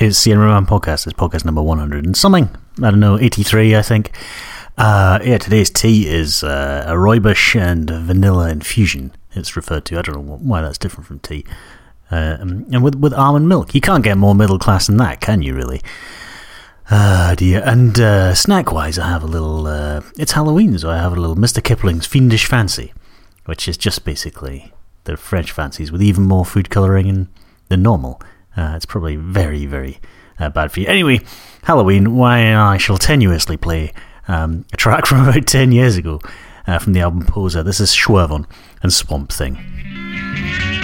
It's the Enron podcast. It's podcast number 100 and something. I don't know, 83, I think. Uh, yeah, today's tea is uh, a rooibos and vanilla infusion. It's referred to. I don't know why that's different from tea. Uh, and with with almond milk, you can't get more middle class than that, can you? Really? Ah, dear. And uh, snack wise, I have a little. Uh, it's Halloween, so I have a little Mr. Kipling's Fiendish Fancy, which is just basically the French fancies with even more food colouring than normal. Uh, it's probably very, very uh, bad for you. Anyway, Halloween, why I shall tenuously play um, a track from about 10 years ago uh, from the album Poseur. This is Schwervon and Swamp Thing.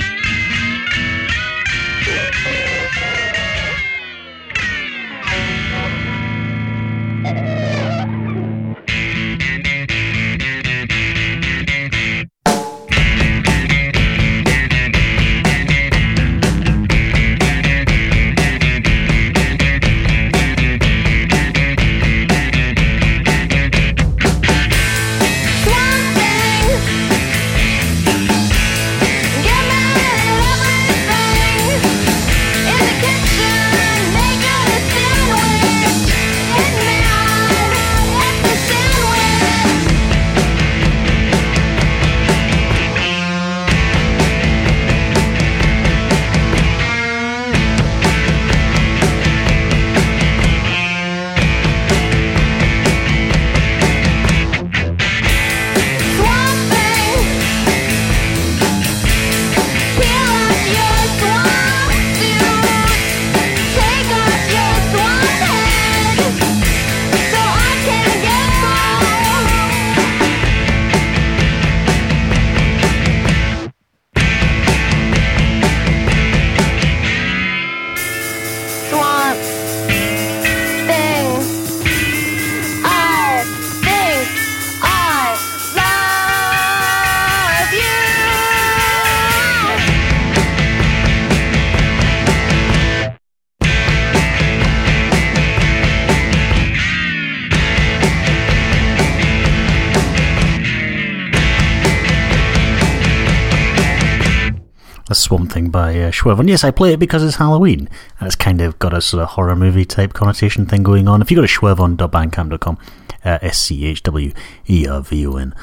12. And yes, I play it because it's Halloween. And it's kind of got a sort of horror movie type connotation thing going on. If you go to schwervon.bandcamp.com, uh, S C H W E R V O N,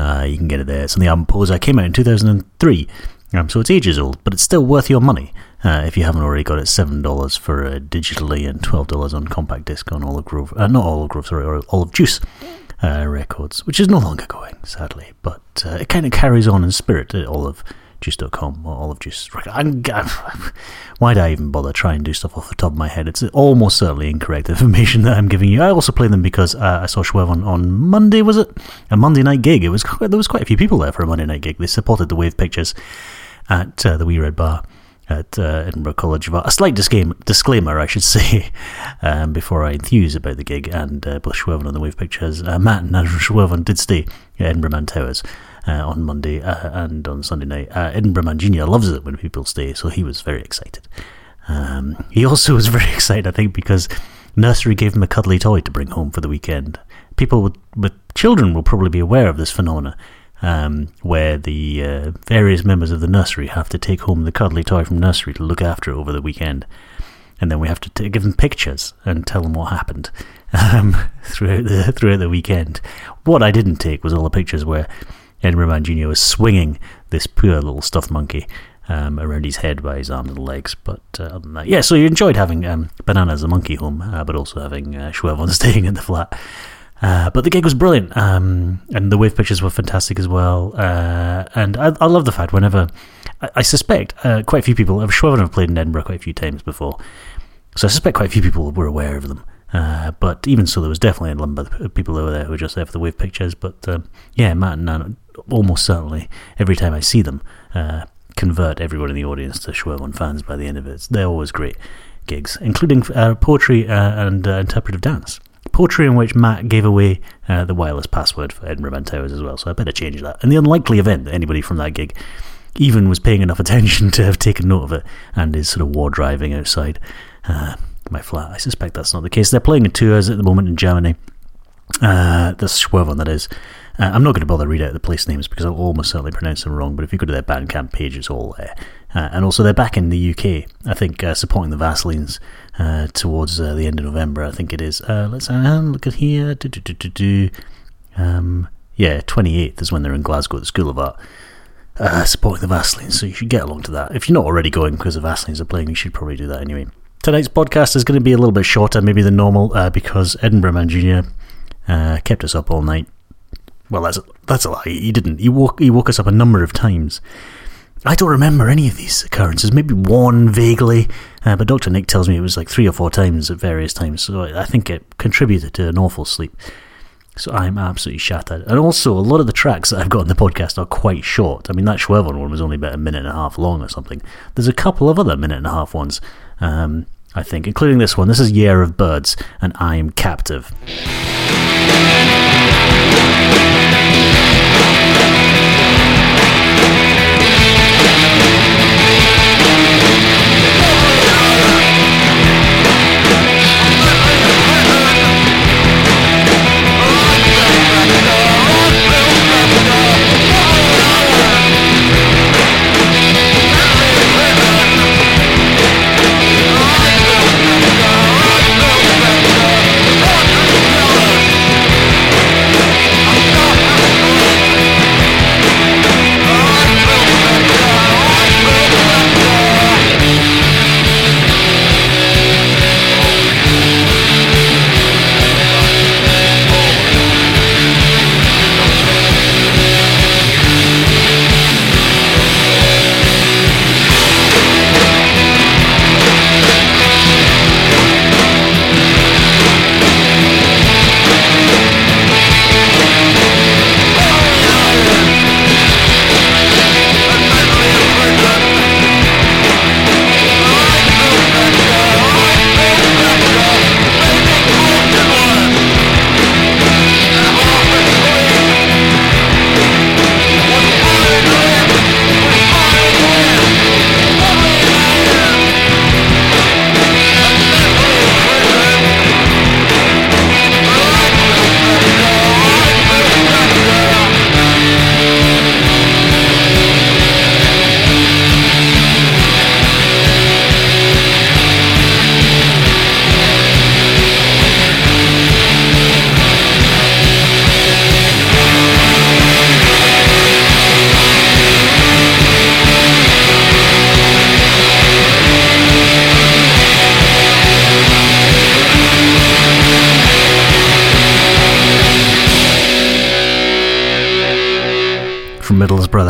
uh, you can get it there. It's on the album Poseur. It came out in 2003. Um, so it's ages old, but it's still worth your money uh, if you haven't already got it. Seven dollars for uh, digitally and twelve dollars on compact disc on Olive Grove, uh, not Olive Grove, sorry, Olive Juice uh, Records, which is no longer going, sadly. But uh, it kind of carries on in spirit, uh, Olive Juice.com or olive juice. Why did I even bother trying to do stuff off the top of my head? It's almost certainly incorrect information that I'm giving you. I also play them because uh, I saw Schwervon, on Monday, was it? A Monday night gig. It was There was quite a few people there for a Monday night gig. They supported the Wave Pictures at uh, the Wee Red Bar at uh, Edinburgh College of Art. A slight disclaimer, disclaimer I should say, um, before I enthuse about the gig and uh, both Schwervon and the Wave Pictures. Uh, Matt and Andrew Schwervon did stay at Edinburgh Man Towers on Monday uh, and on Sunday night. Uh, Edinburgh Man Junior loves it when people stay, so he was very excited. Um, he also was very excited, I think, because Nursery gave him a cuddly toy to bring home for the weekend. People with, with children will probably be aware of this phenomena. Um, where the uh, various members of the nursery have to take home the cuddly toy from nursery to look after over the weekend. And then we have to t- give them pictures and tell them what happened um, throughout the throughout the weekend. What I didn't take was all the pictures where Edinburgh Man Jr. was swinging this poor little stuffed monkey um, around his head by his arms and legs. But uh, other than that, yeah, so you enjoyed having um, Banana as a monkey home, uh, but also having uh, Schwervon staying in the flat. Uh, but the gig was brilliant, um, and the wave pictures were fantastic as well. Uh, and I, I, love the fact whenever I, I suspect uh, quite a few people, Schwervon have played in Edinburgh quite a few times before, so I suspect quite a few people were aware of them. Uh, but even so, there was definitely a number of people over there who were just there for the wave pictures. But um, yeah, Matt and Nan, almost certainly, every time I see them, uh, convert everyone in the audience to Schwervon fans by the end of it. They're always great gigs, including uh, poetry uh, and uh, interpretive dance. Poetry in which Matt gave away the wireless password for Edinburgh Man Towers as well, so I better change that. In the unlikely event that anybody from that gig even was paying enough attention to have taken note of it and is sort of war driving outside my flat. I suspect that's not the case. They're playing in tours at the moment in Germany. Uh, the Schwervon, that is. Uh, I'm not going to bother read out the place names because I'll almost certainly pronounce them wrong, but if you go to their Bandcamp page, it's all there. Uh, and also, they're back in the UK, I think, uh, supporting the Vaselines uh, towards uh, the end of November, I think it is. Uh, let's look at here. Do, do, do, do, do. Um, yeah, 28th is when they're in Glasgow at the School of Art. supporting the Vaselines, so you should get along to that. If you're not already going because the Vaselines are playing, you should probably do that anyway. Tonight's podcast is going to be a little bit shorter, maybe than normal, because Edinburgh Man Jr. kept us up all night. Well, that's that's a lie. He didn't. He woke he woke us up a number of times. I don't remember any of these occurrences. Maybe one vaguely, uh, but Dr. Nick tells me it was like three or four times at various times. So I think it contributed to an awful sleep. So I'm absolutely shattered. And also, a lot of the tracks that I've got in the podcast are quite short. I mean, that Schwervon one was only about a minute and a half long or something. There's a couple of other minute and a half ones, um, I think, including this one. This is Year of Birds, and I'm Captive.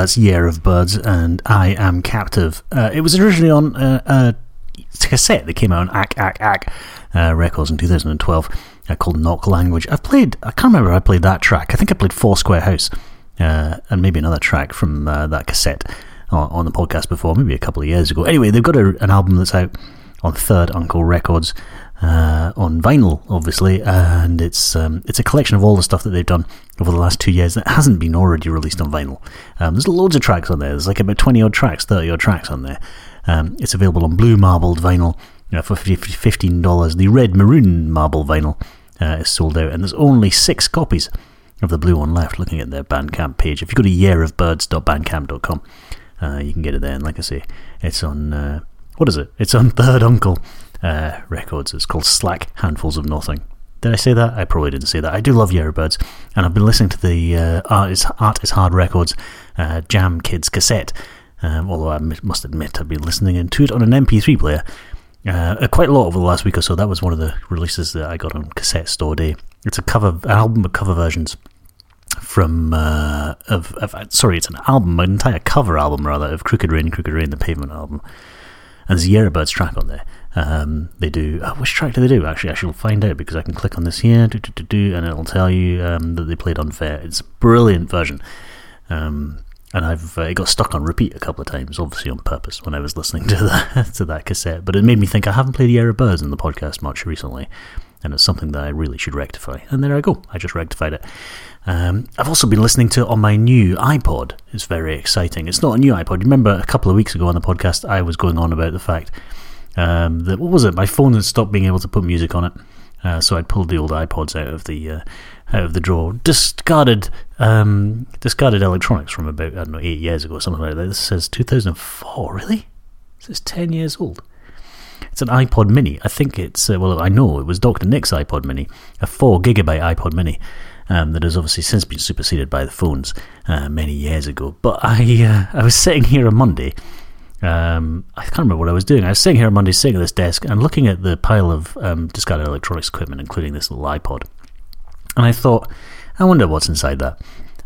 That's Year of Birds, and I Am Captive. Uh, it was originally on uh, a cassette that came out on Ack Ack Ack uh, Records in 2012 uh, called Knock Language. I've played, I can't remember I played that track. I think I played Foursquare House uh, and maybe another track from uh, that cassette on, on, the podcast before, maybe a couple of years ago. Anyway, they've got a, an album that's out on Third Uncle Records uh, on vinyl, obviously, and it's um, it's a collection of all the stuff that they've done over the last two years that hasn't been already released on vinyl. Um, there's loads of tracks on there. There's like about twenty odd tracks, thirty odd tracks on there. Um, it's available on blue marbled vinyl you know, for fifteen dollars. The red maroon marble vinyl uh, is sold out, and there's only six copies of the blue one left. Looking at their Bandcamp page, if you go to yearofbirds.bandcamp.com, uh, you can get it there. And like I say, it's on uh, what is it? It's on Third Uncle uh, records. It's called Slack Handfuls of Nothing. Did I say that? I probably didn't say that. I do love Birds, and I've been listening to the uh, Art, is, Art is Hard Records uh, Jam Kids cassette, um, although I must admit I've been listening to it on an MP3 player uh, quite a lot over the last week or so. That was one of the releases that I got on Cassette Store Day. It's a cover an album of cover versions from uh, of, of, sorry, it's an album, an entire cover album rather of Crooked Rain, Crooked Rain, the Pavement album, and there's a Yearbirds track on there. Um, they do. Uh, which track do they do? Actually, I shall find out because I can click on this here, do, do, do, and it'll tell you um, that they played Unfair. It's a brilliant version. Um, and I've uh, it got stuck on repeat a couple of times, obviously on purpose, when I was listening to that to that cassette. But it made me think I haven't played the of Birds in the podcast much recently, and it's something that I really should rectify. And there I go, I just rectified it. Um, I've also been listening to it on my new iPod. It's very exciting. It's not a new iPod. You remember a couple of weeks ago on the podcast, I was going on about the fact um, that what was it? My phone had stopped being able to put music on it, uh, so I'd pulled the old iPods out of the uh, out of the drawer, discarded um, discarded electronics from about I don't know eight years ago, or something like that. This says 2004, really? This is 10 years old. It's an iPod mini. I think it's, uh, well, I know it was Dr. Nick's iPod mini, a 4 gigabyte iPod mini. Um, that has obviously since been superseded by the phones uh, many years ago. But I, uh, I was sitting here on Monday. Um, I can't remember what I was doing. I was sitting here on Monday, sitting at this desk, and looking at the pile of um, discarded electronics equipment, including this little iPod. And I thought, I wonder what's inside that.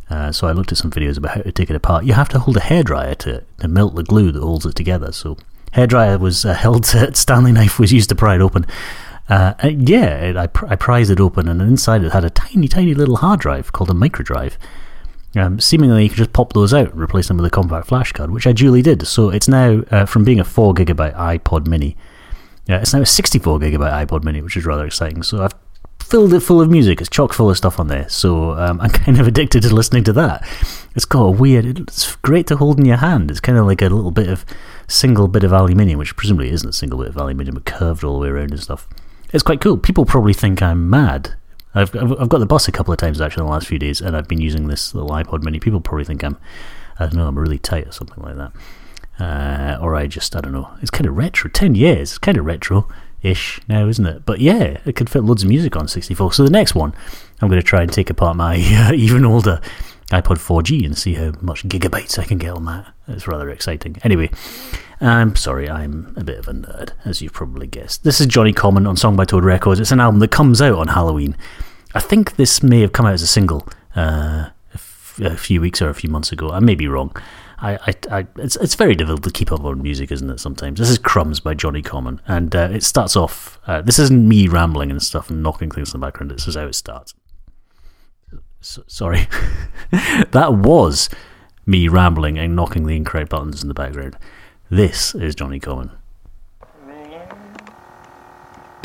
Uh, so I looked at some videos about how to take it apart. You have to hold a hairdryer to, to melt the glue that holds it together. So hairdryer was uh, held to Stanley knife was used to pry it open. Uh, yeah, it, I, pr- I prized it open, and inside it had a tiny, tiny little hard drive called a micro drive. Um, seemingly, you could just pop those out and replace them with a compact flash card, which I duly did. So it's now uh, from being a four gigabyte iPod Mini. Yeah, it's now a 64 gigabyte iPod Mini, which is rather exciting. So I've filled it full of music. It's chock full of stuff on there. So um, I'm kind of addicted to listening to that. It's got a weird. It's great to hold in your hand. It's kind of like a little bit of single bit of aluminium, which presumably isn't a single bit of aluminium, but curved all the way around and stuff. It's quite cool. People probably think I'm mad. I've I've got the bus a couple of times actually in the last few days, and I've been using this little iPod Mini. People probably think I'm, I don't know, I'm really tight or something like that, uh, or I just I don't know. It's kind of retro. Ten years, it's kind of retro ish now, isn't it? But yeah, it could fit loads of music on 64. So the next one, I'm going to try and take apart my uh, even older iPod 4G and see how much gigabytes I can get on that. It's rather exciting. Anyway, I'm sorry, I'm a bit of a nerd, as you've probably guessed. This is Jonnie Common on Song by Toad Records. It's an album that comes out on Halloween. I think this may have come out as a single uh, a, f- a few weeks or a few months ago. I may be wrong. I, I, I, it's it's very difficult to keep up on music, isn't it? Sometimes this is Crumbs by Jonnie Common, and uh, it starts off. Uh, this isn't me rambling and stuff and knocking things in the background. This is how it starts. So, sorry, that was me rambling and knocking the incorrect buttons in the background. This is Jonnie Common.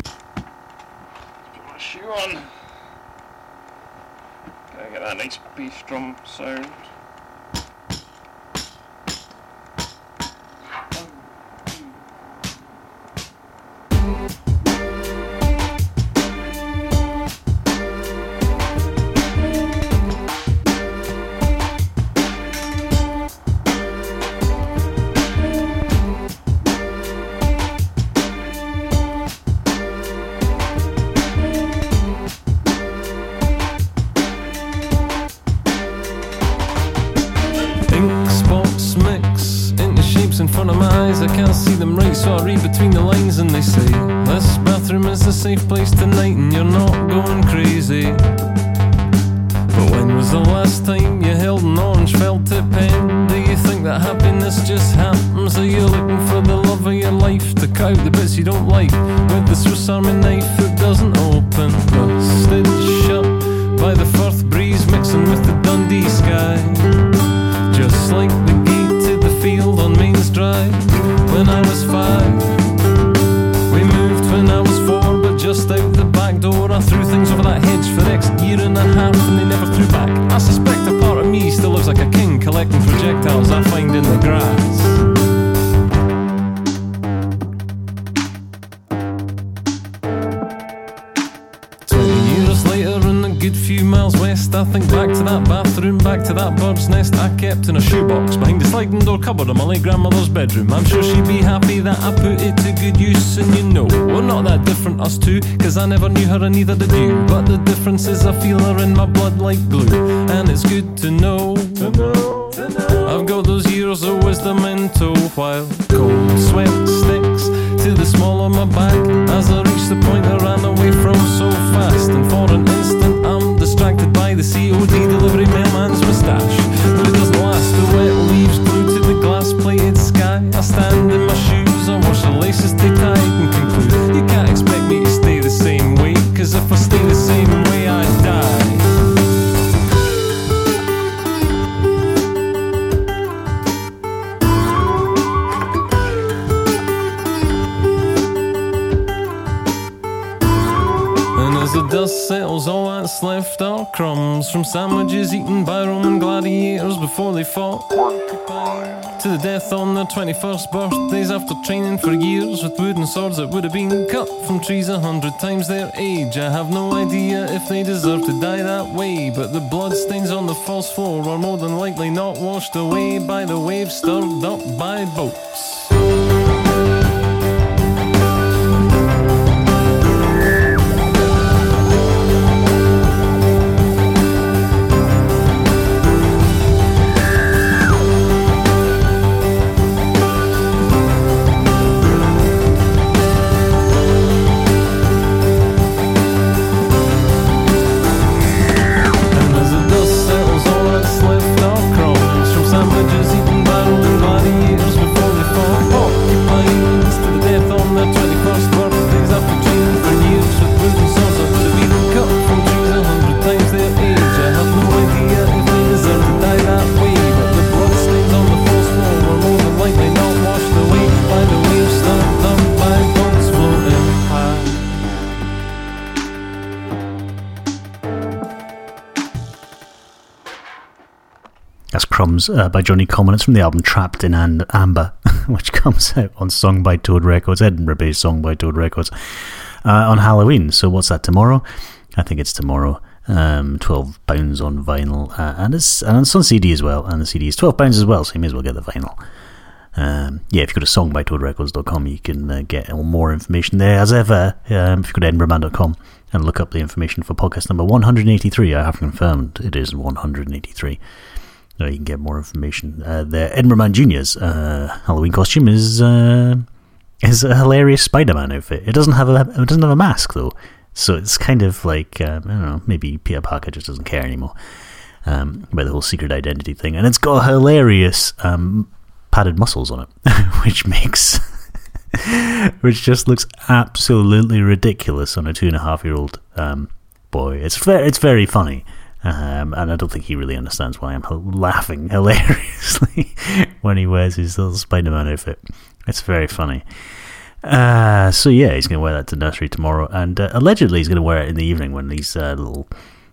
Put my shoe on. That nice bass drum sound. I can't see them right, so I read between the lines and they say, This bathroom is a safe place tonight and you're not going crazy. But when was the last time you held an orange felt tip pen? Do you think that happiness just happens? Are you looking for the love of your life to cut out the bits you don't like? With the Swiss Army knife, it doesn't open. Rusted shut by the Firth breeze mixing with the Dundee sky. The next year and a half and they never threw back. I suspect a part of me still lives like a king collecting projectiles I find in the grass. Twenty years that bird's nest I kept in a shoebox behind the sliding door cupboard of my late grandmother's bedroom. I'm sure she'd be happy that I put it to good use, and you know, we're not that different, us two, cause I never knew her and neither did you. But the difference is I feel her in my blood like glue, and it's good to know. To know. I've got those years of wisdom in tow while cold sweat sticks to the small of my back as I reach the point I ran away from so COD delivery mailman's moustache. But it doesn't last, the wet leaves glued to the glass plated sky. I stand in my shoes, I wash the laces they tied crumbs from sandwiches eaten by Roman gladiators before they fought. To the death on their 21st birthdays after training for years with wooden swords that would have been cut from trees a hundred times their age. I have no idea if they deserve to die that way, but the bloodstains on the false floor are more than likely not washed away by the waves stirred up by boats. Uh, by Jonnie Common. It's from the album Trapped in An- Amber, which comes out on Song by Toad Records, Edinburgh based Song by Toad Records, uh, on Halloween. So, what's that, tomorrow? I think it's tomorrow. Um, twelve pounds on vinyl, uh, and it's and it's on CD as well. And the CD is twelve pounds as well, so you may as well get the vinyl. Um, yeah, if you go to songbytoadrecords.com, you can uh, get more information there. As ever, um, if you go to edinburghman.com and look up the information for podcast number 183, I have confirmed it is 183. Uh, you can get more information uh, there. Edinburgh Man Junior's uh, Halloween costume is uh, is a hilarious Spider-Man outfit. It doesn't have a it doesn't have a mask though, so it's kind of like um, I don't know. Maybe Peter Parker just doesn't care anymore um, about the whole secret identity thing, and it's got hilarious um, padded muscles on it, which makes which just looks absolutely ridiculous on a two and a half year old um, boy. It's very it's very funny. Um, and I don't think he really understands why I'm laughing hilariously when he wears his little Spider-Man outfit. It's very funny. Uh, so yeah, he's going to wear that to nursery tomorrow, and uh, allegedly he's going to wear it in the evening when his uh, little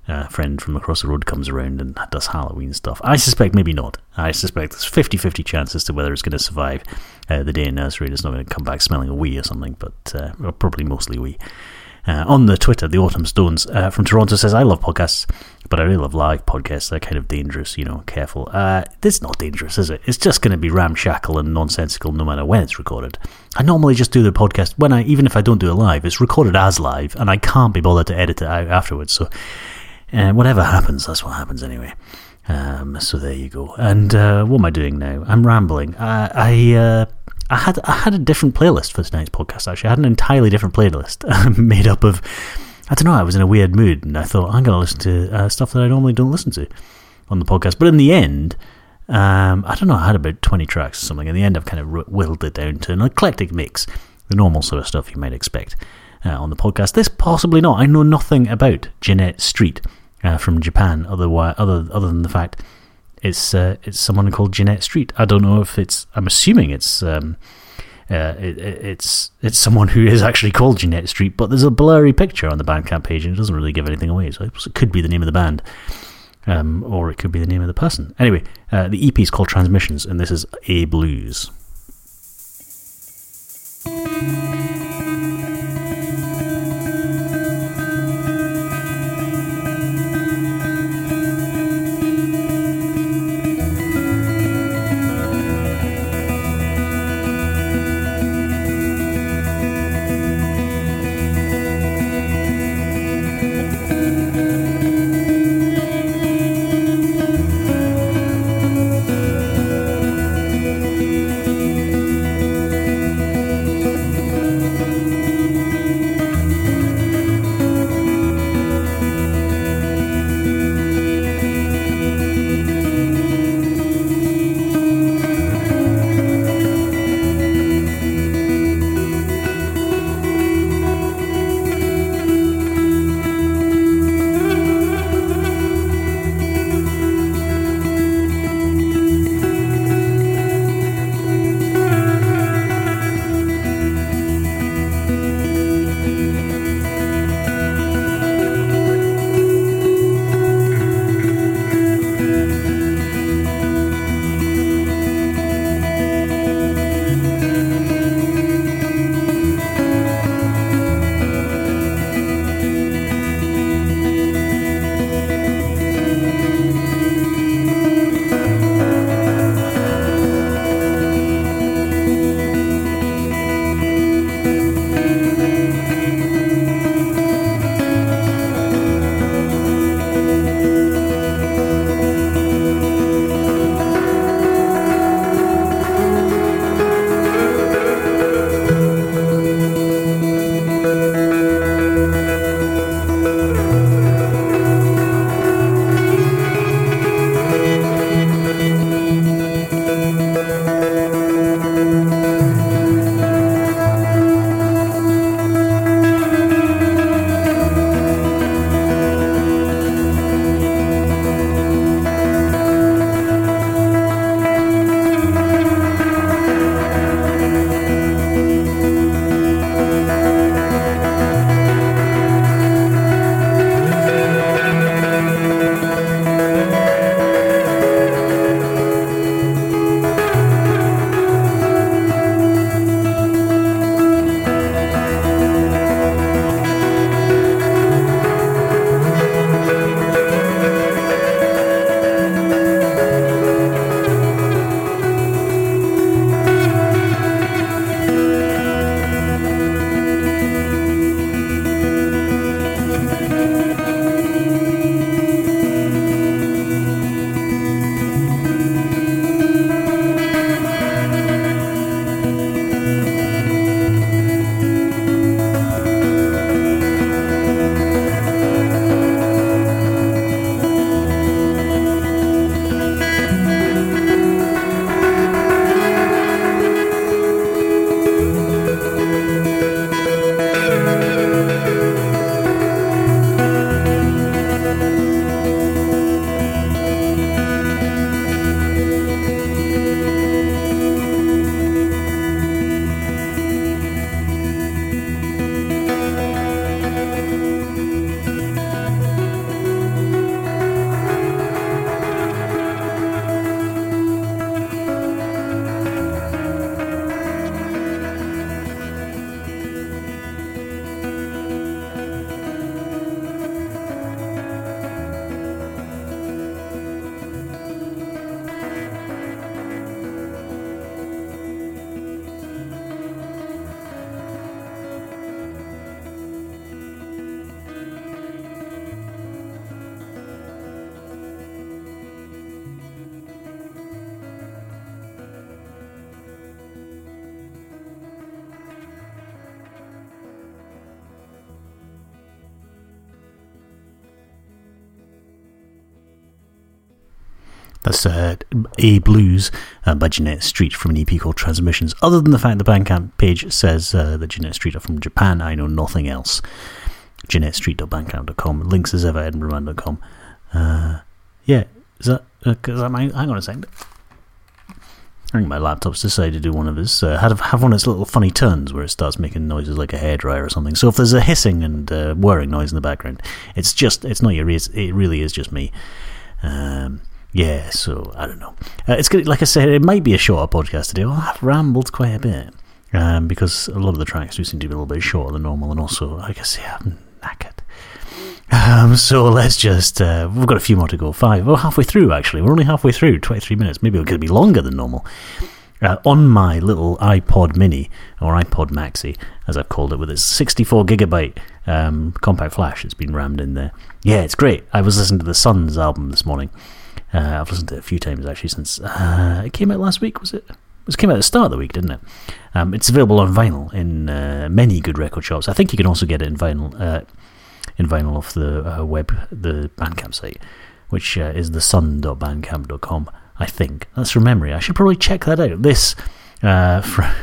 uh, friend from across the road comes around and does Halloween stuff. I suspect maybe not. I suspect there's 50-50 chance as to whether it's going to survive uh, the day in nursery. and It's not going to come back smelling a wee or something, but uh, probably mostly wee. Uh, on the Twitter, the Autumn Stones uh, from Toronto says, I love podcasts, but I really love live podcasts. They're kind of dangerous, you know, careful. Uh, it's not dangerous, is it? It's just going to be ramshackle and nonsensical no matter when it's recorded. I normally just do the podcast when I, even if I don't do it live, it's recorded as live, and I can't be bothered to edit it out afterwards. So, uh, whatever happens, that's what happens anyway. Um, so there you go. And uh, what am I doing now? I'm rambling. I, I uh, I had I had a different playlist for tonight's podcast. Actually, I had an entirely different playlist made up of. I don't know. I was in a weird mood, and I thought I'm going to listen to uh, stuff that I normally don't listen to on the podcast. But in the end, um, I don't know. I had about twenty tracks or something. In the end, I've kind of whittled it down to an eclectic mix, the normal sort of stuff you might expect uh, on the podcast. This possibly not. I know nothing about Jeanette Street uh, from Japan, otherwise, other other than the fact it's uh, it's someone called Jeanette Street. I don't know if it's. I'm assuming it's. Um, uh, it, it's it's someone who is actually called Jeanette Street, but there's a blurry picture on the Bandcamp page, and it doesn't really give anything away. So it could be the name of the band, um, or it could be the name of the person. Anyway, uh, the EP is called Transmissions, and this is A Blues. A Blues uh, by Jeanette Street from an EP called Transmissions. Other than the fact the Bandcamp page says uh, that Jeanette Street are from Japan, I know nothing else. JeanetteStreet.bandcamp.com. Links as ever, edinburghman.com. Uh, yeah, is that, uh, that my, hang on a second. I think my laptop's decided to do one of his, uh, have, have one of its little funny turns where it starts making noises like a hairdryer or something. So if there's a hissing and uh, whirring noise in the background, it's just, it's not your ears, it really is just me. Um, yeah, so I don't know. Uh, it's good, like I said, it might be a shorter podcast today. Well, I've rambled quite a bit um, because a lot of the tracks do seem to be a little bit shorter than normal, and also, I guess, yeah, I'm knackered. Um, so let's just, uh, we've got a few more to go. Five. We're halfway through, actually. We're only halfway through, 23 minutes. Maybe it could be longer than normal. Uh, on my little iPod Mini, or iPod Maxi, as I've called it, with its 64 gigabyte um, compact flash, it's been rammed in there. Yeah, it's great. I was listening to the Sons album this morning. Uh, I've listened to it a few times actually since uh, it came out last week. Was it? It came out at the start of the week, didn't it? Um, it's available on vinyl in uh, many good record shops. I think you can also get it in vinyl, uh, in vinyl off the uh, web, the Bandcamp site, which uh, is thesun.bandcamp.com. I think that's from memory. I should probably check that out. This, for,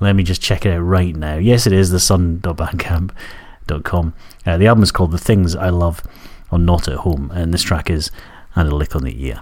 let me just check it out right now. Yes, it is thesun.bandcamp.com. Uh, the album is called "The Things I Love on Not at Home," and this track is "And a Lick on the Ear."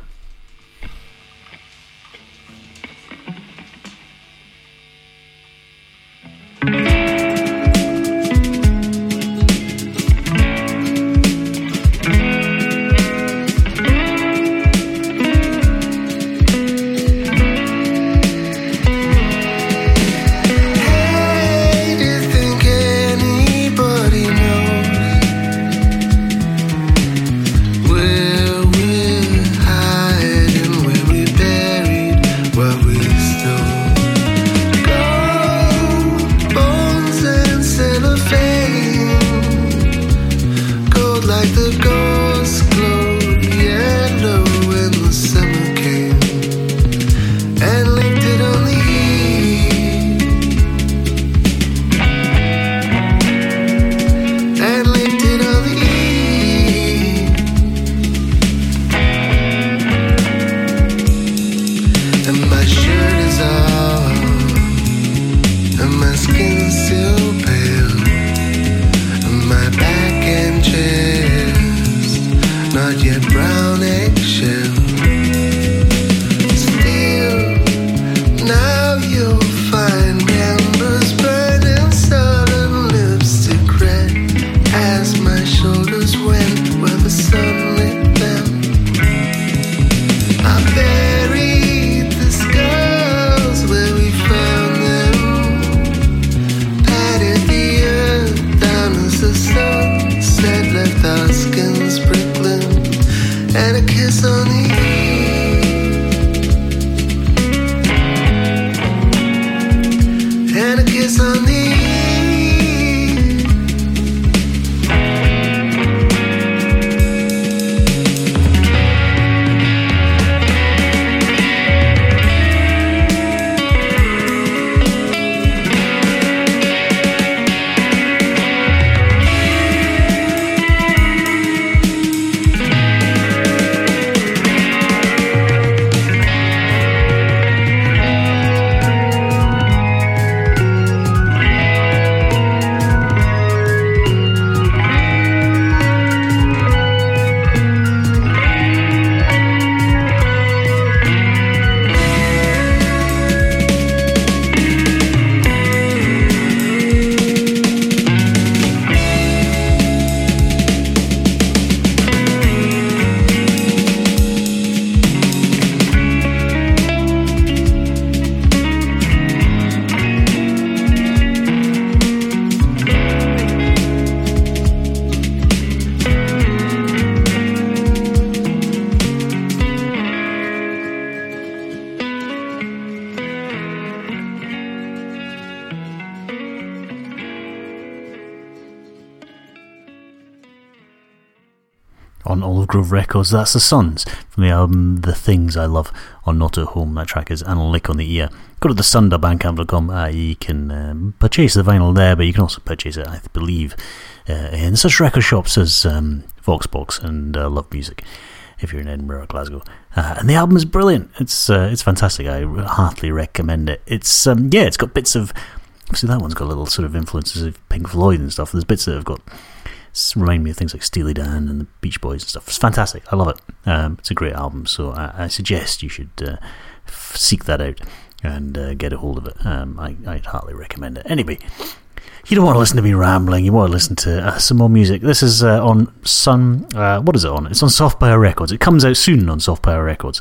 Records. That's the Sons from the album The Things I Love on Not at Home. That track is And Lick on the Ear. Go to the sun.bandcamp.com. Uh, you can um, purchase the vinyl there, but you can also purchase it, I believe, uh, in such record shops as um, Voxbox and uh, Love Music. if you're in Edinburgh or Glasgow. Uh, and the album is brilliant. It's uh, it's fantastic. I heartily recommend it. It's um, yeah, it's got bits of. See, that one's got little sort of influences of Pink Floyd and stuff. There's bits that have got remind me of things like Steely Dan and the Beach Boys and stuff. It's fantastic. I love it. Um, it's a great album, so I, I suggest you should uh, f- seek that out and uh, get a hold of it. Um, I, I'd heartily recommend it. Anyway, you don't want to listen to me rambling. You want to listen to uh, some more music. This is uh, on Sun. Uh, what is it on? It's on Soft Power Records. It comes out soon on Soft Power Records.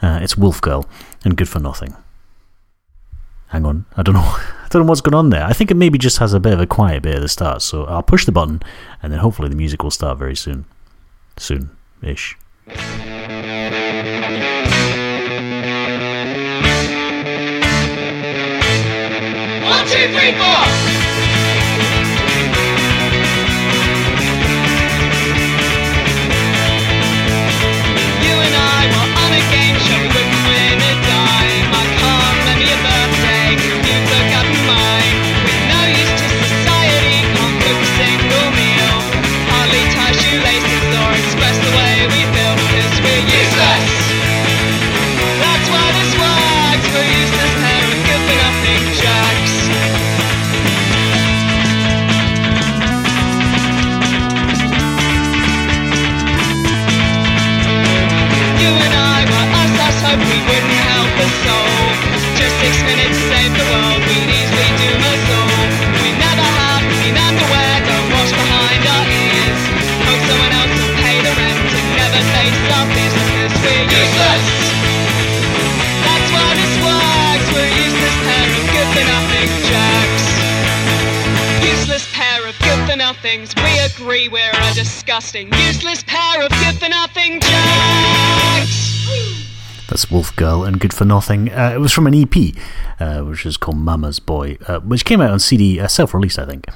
Uh, it's Wolf Girl and Good for Nothing. Hang on, I don't know. I don't know what's going on there. I think it maybe just has a bit of a quiet bit at the start. So I'll push the button, and then hopefully the music will start very soon. Soon-ish. One, two, three, four. You and I were on a game show, nothings. We agree we're a disgusting, useless pair of good for nothing jacks. That's Wolf Girl and Good for Nothing. Uh, it was from an EP, uh, which is called Mama's Boy, uh, which came out on CD, uh, self-released, I think,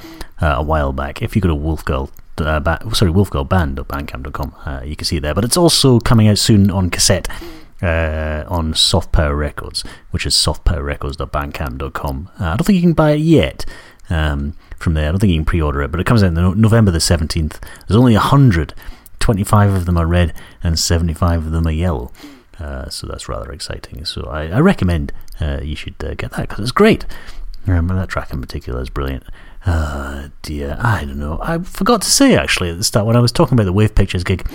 uh, a while back. If you go to Wolf Girl, uh, ba- sorry, wolfgirlband.bandcamp.com, uh, you can see it there. But it's also coming out soon on cassette uh, on Soft Power Records, which is softpowerrecords.bandcamp.com. Uh, I don't think you can buy it yet. Um, from there, I don't think you can pre-order it, but it comes out on November the seventeenth. There's only a hundred. 25 of them are red and 75 of them are yellow. Uh, so that's rather exciting. So I, I recommend uh, you should uh, get that because it's great. Um, that track in particular is brilliant. Uh, dear, I don't know. I forgot to say actually at the start when I was talking about the Wave Pictures gig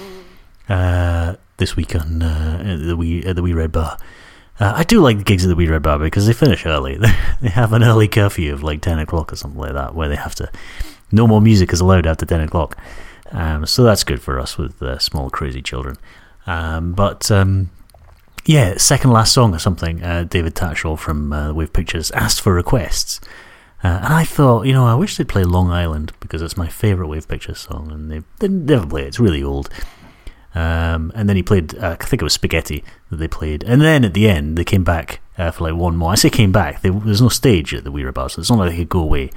uh, this week on uh, the wee at the Wee Red Bar. Uh, I do like the gigs at the Wee Red Bar because they finish early. they have an early curfew of like ten o'clock or something like that, where they have to. No more music is allowed after ten o'clock. Um, so that's good for us with uh, small crazy children. Um, but um, yeah, second last song or something. Uh, David Tattersall from uh, Wave Pictures asked for requests, uh, and I thought, you know, I wish they'd play Long Island because it's my favourite Wave Pictures song, and they they never play it. It's really old. Um, and then he played, uh, I think it was Spaghetti that they played, and then at the end they came back uh, for like one more. I say came back. They, there's no stage at the Bar, so it's not like they could go away.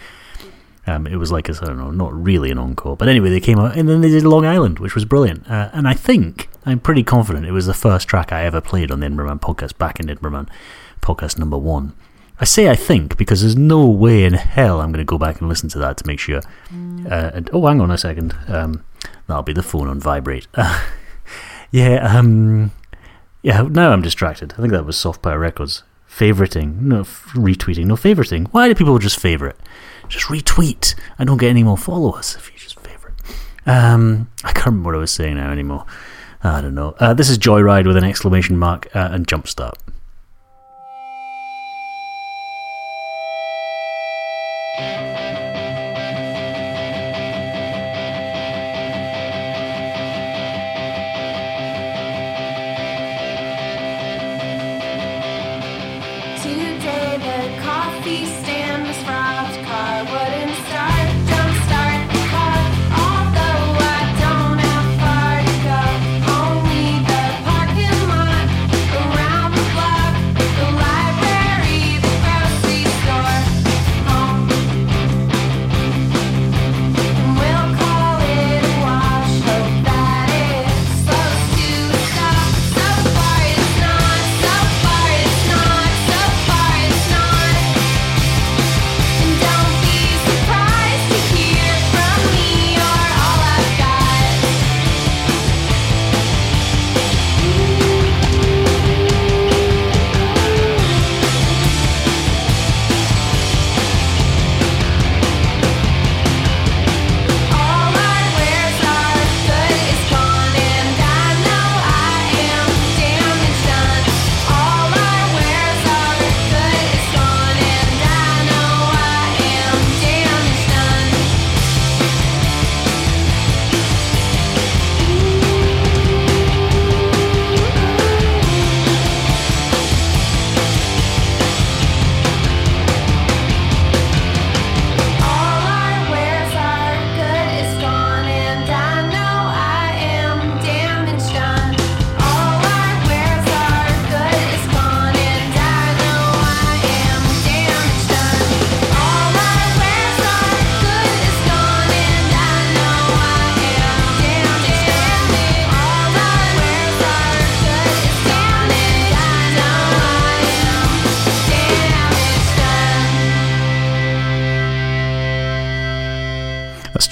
Um, it was like I don't know, not really an encore, but anyway, they came out and then they did Long Island, which was brilliant. Uh, and I think I'm pretty confident it was the first track I ever played on the Edinburgh Man podcast back in Edinburgh Man podcast number one. I say I think because there's no way in hell I'm going to go back and listen to that to make sure. Uh, and, oh, hang on a second. Um, that'll be the phone on vibrate. yeah, um, yeah. Now I'm distracted. I think that was Soft Power Records favoriting, no f- retweeting, no favoriting. Why do people just favorite? Just retweet. I don't get any more followers if you just favorite. Um, I can't remember what I was saying now anymore. I don't know. Uh, this is Joyride with an exclamation mark uh, and Jumpstart. The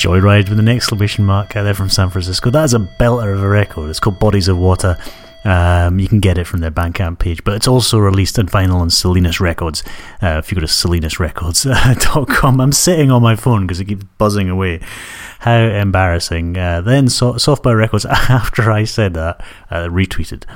Joyride with an exclamation mark. They're from San Francisco. That is a belter of a record. It's called Bodies of Water. Um, you can get it from their Bandcamp page, but it's also released on vinyl on Salinas Records. Uh, if you go to salinasrecords.com, I'm sitting on my phone because it keeps buzzing away. How embarrassing. Uh, then so- Soft Power Records, after I said that, uh, retweeted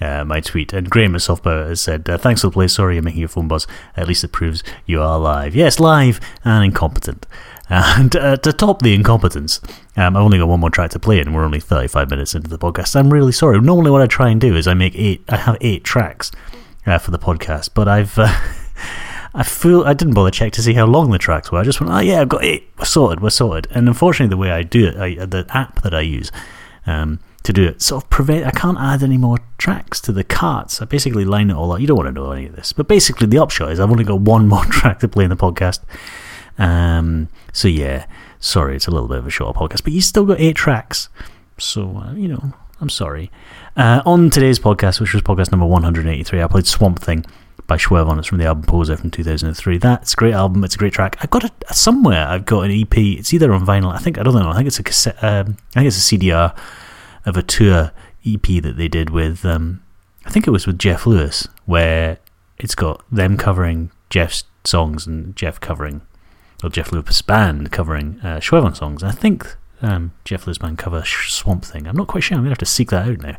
uh, my tweet. And Graham at Soft Power has said, uh, Thanks for the play. Sorry you're making your phone buzz. At least it proves you are live. Yes, live and incompetent. And uh, to top the incompetence, um, I've only got one more track to play, and we're only 35 minutes into the podcast. I'm really sorry. Normally, what I try and do is I make eight. I have eight tracks uh, for the podcast, but I've. Uh, I feel I didn't bother check to see how long the tracks were. I just went, oh yeah, I've got eight. We're sorted. We're sorted. And unfortunately, the way I do it, I, the app that I use um, to do it, sort of prevent. I can't add any more tracks to the carts. I basically line it all up. You don't want to know any of this, but basically, the upshot is I've only got one more track to play in the podcast. Um, so yeah, sorry, it's a little bit of a shorter podcast, but you still got eight tracks. So uh, you know, I'm sorry. Uh, on today's podcast, which was podcast number 183, I played Swamp Thing by Schwervon. It's from the album Poseur from 2003. That's a great album. It's a great track. I've got it somewhere. I've got an EP. It's either on vinyl. I think I don't know. I think it's a cassette. Um, I think it's a CDR of a tour EP that they did with. Um, I think it was with Jeff Lewis, where it's got them covering Jeff's songs and Jeff covering, or Jeff Lewis band covering uh, songs. I think um, Jeff Lewis band cover Swamp Thing. I'm not quite sure. I'm gonna have to seek that out now.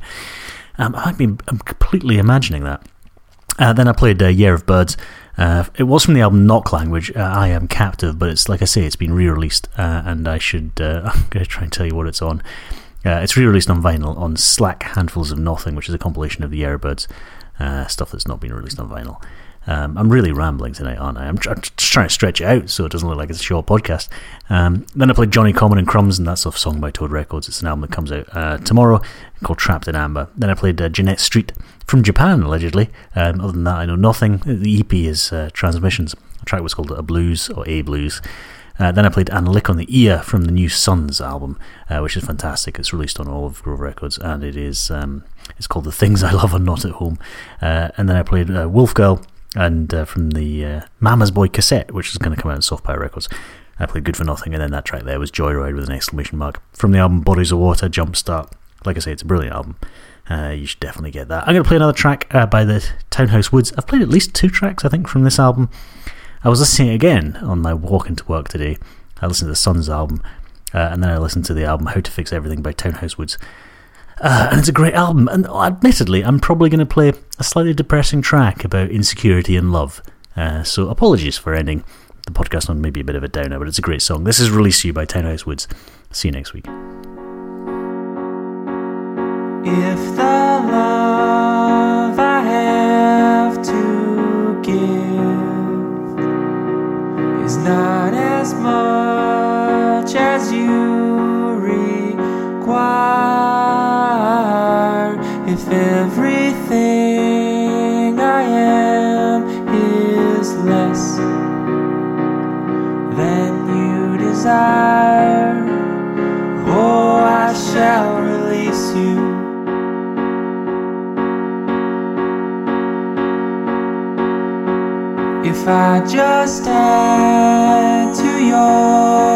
Um, I've been I'm completely imagining that. Uh, then I played uh, Year of Birds. Uh, it was from the album Knock Language. Uh, I am captive, but it's like I say, it's been re-released, uh, and I should. Uh, I'm going to try and tell you what it's on. It's re-released on vinyl on Slack Handfuls of Nothing, which is a compilation of the Year of Birds uh, stuff that's not been released on vinyl. Um, I'm really rambling tonight, aren't I? I'm, tr- just trying to stretch it out so it doesn't look like it's a short podcast. Um, then I played Jonnie Common and Crumbs, and that's off Song by Toad Records. It's an album that comes out uh, tomorrow called Trapped in Amber. Then I played uh, Jeanette Street from Japan, allegedly. Um, other than that, I know nothing. The EP is uh, Transmissions. The track was called A Blues or A Blues. Uh, then I played And Lick on the Ear from the new Sons album, uh, which is fantastic. It's released on Olive Grove Records, and it is um, it's called The Things I Love Are Not at Home. Uh, and then I played uh, Wolf Girl and uh, from the uh, Mama's Boy cassette, which is going to come out on Soft Power Records. I played Good for Nothing, and then that track there was Joyride with an exclamation mark from the album Bodies of Water Jumpstart. Like I say, it's a brilliant album. Uh, you should definitely get that. I'm going to play another track uh, by the Townhouse Woods. I've played at least two tracks, I think, from this album. I was listening again on my walk into work today. I listened to the Sons album, uh, and then I listened to the album How to Fix Everything by Townhouse Woods. Uh, and it's a great album. And admittedly, I'm probably going to play a slightly depressing track about insecurity and love. Uh, so apologies for ending the podcast on maybe a bit of a downer, but it's a great song. This is Release You by Townhouse Woods. See you next week. If the love I just add to your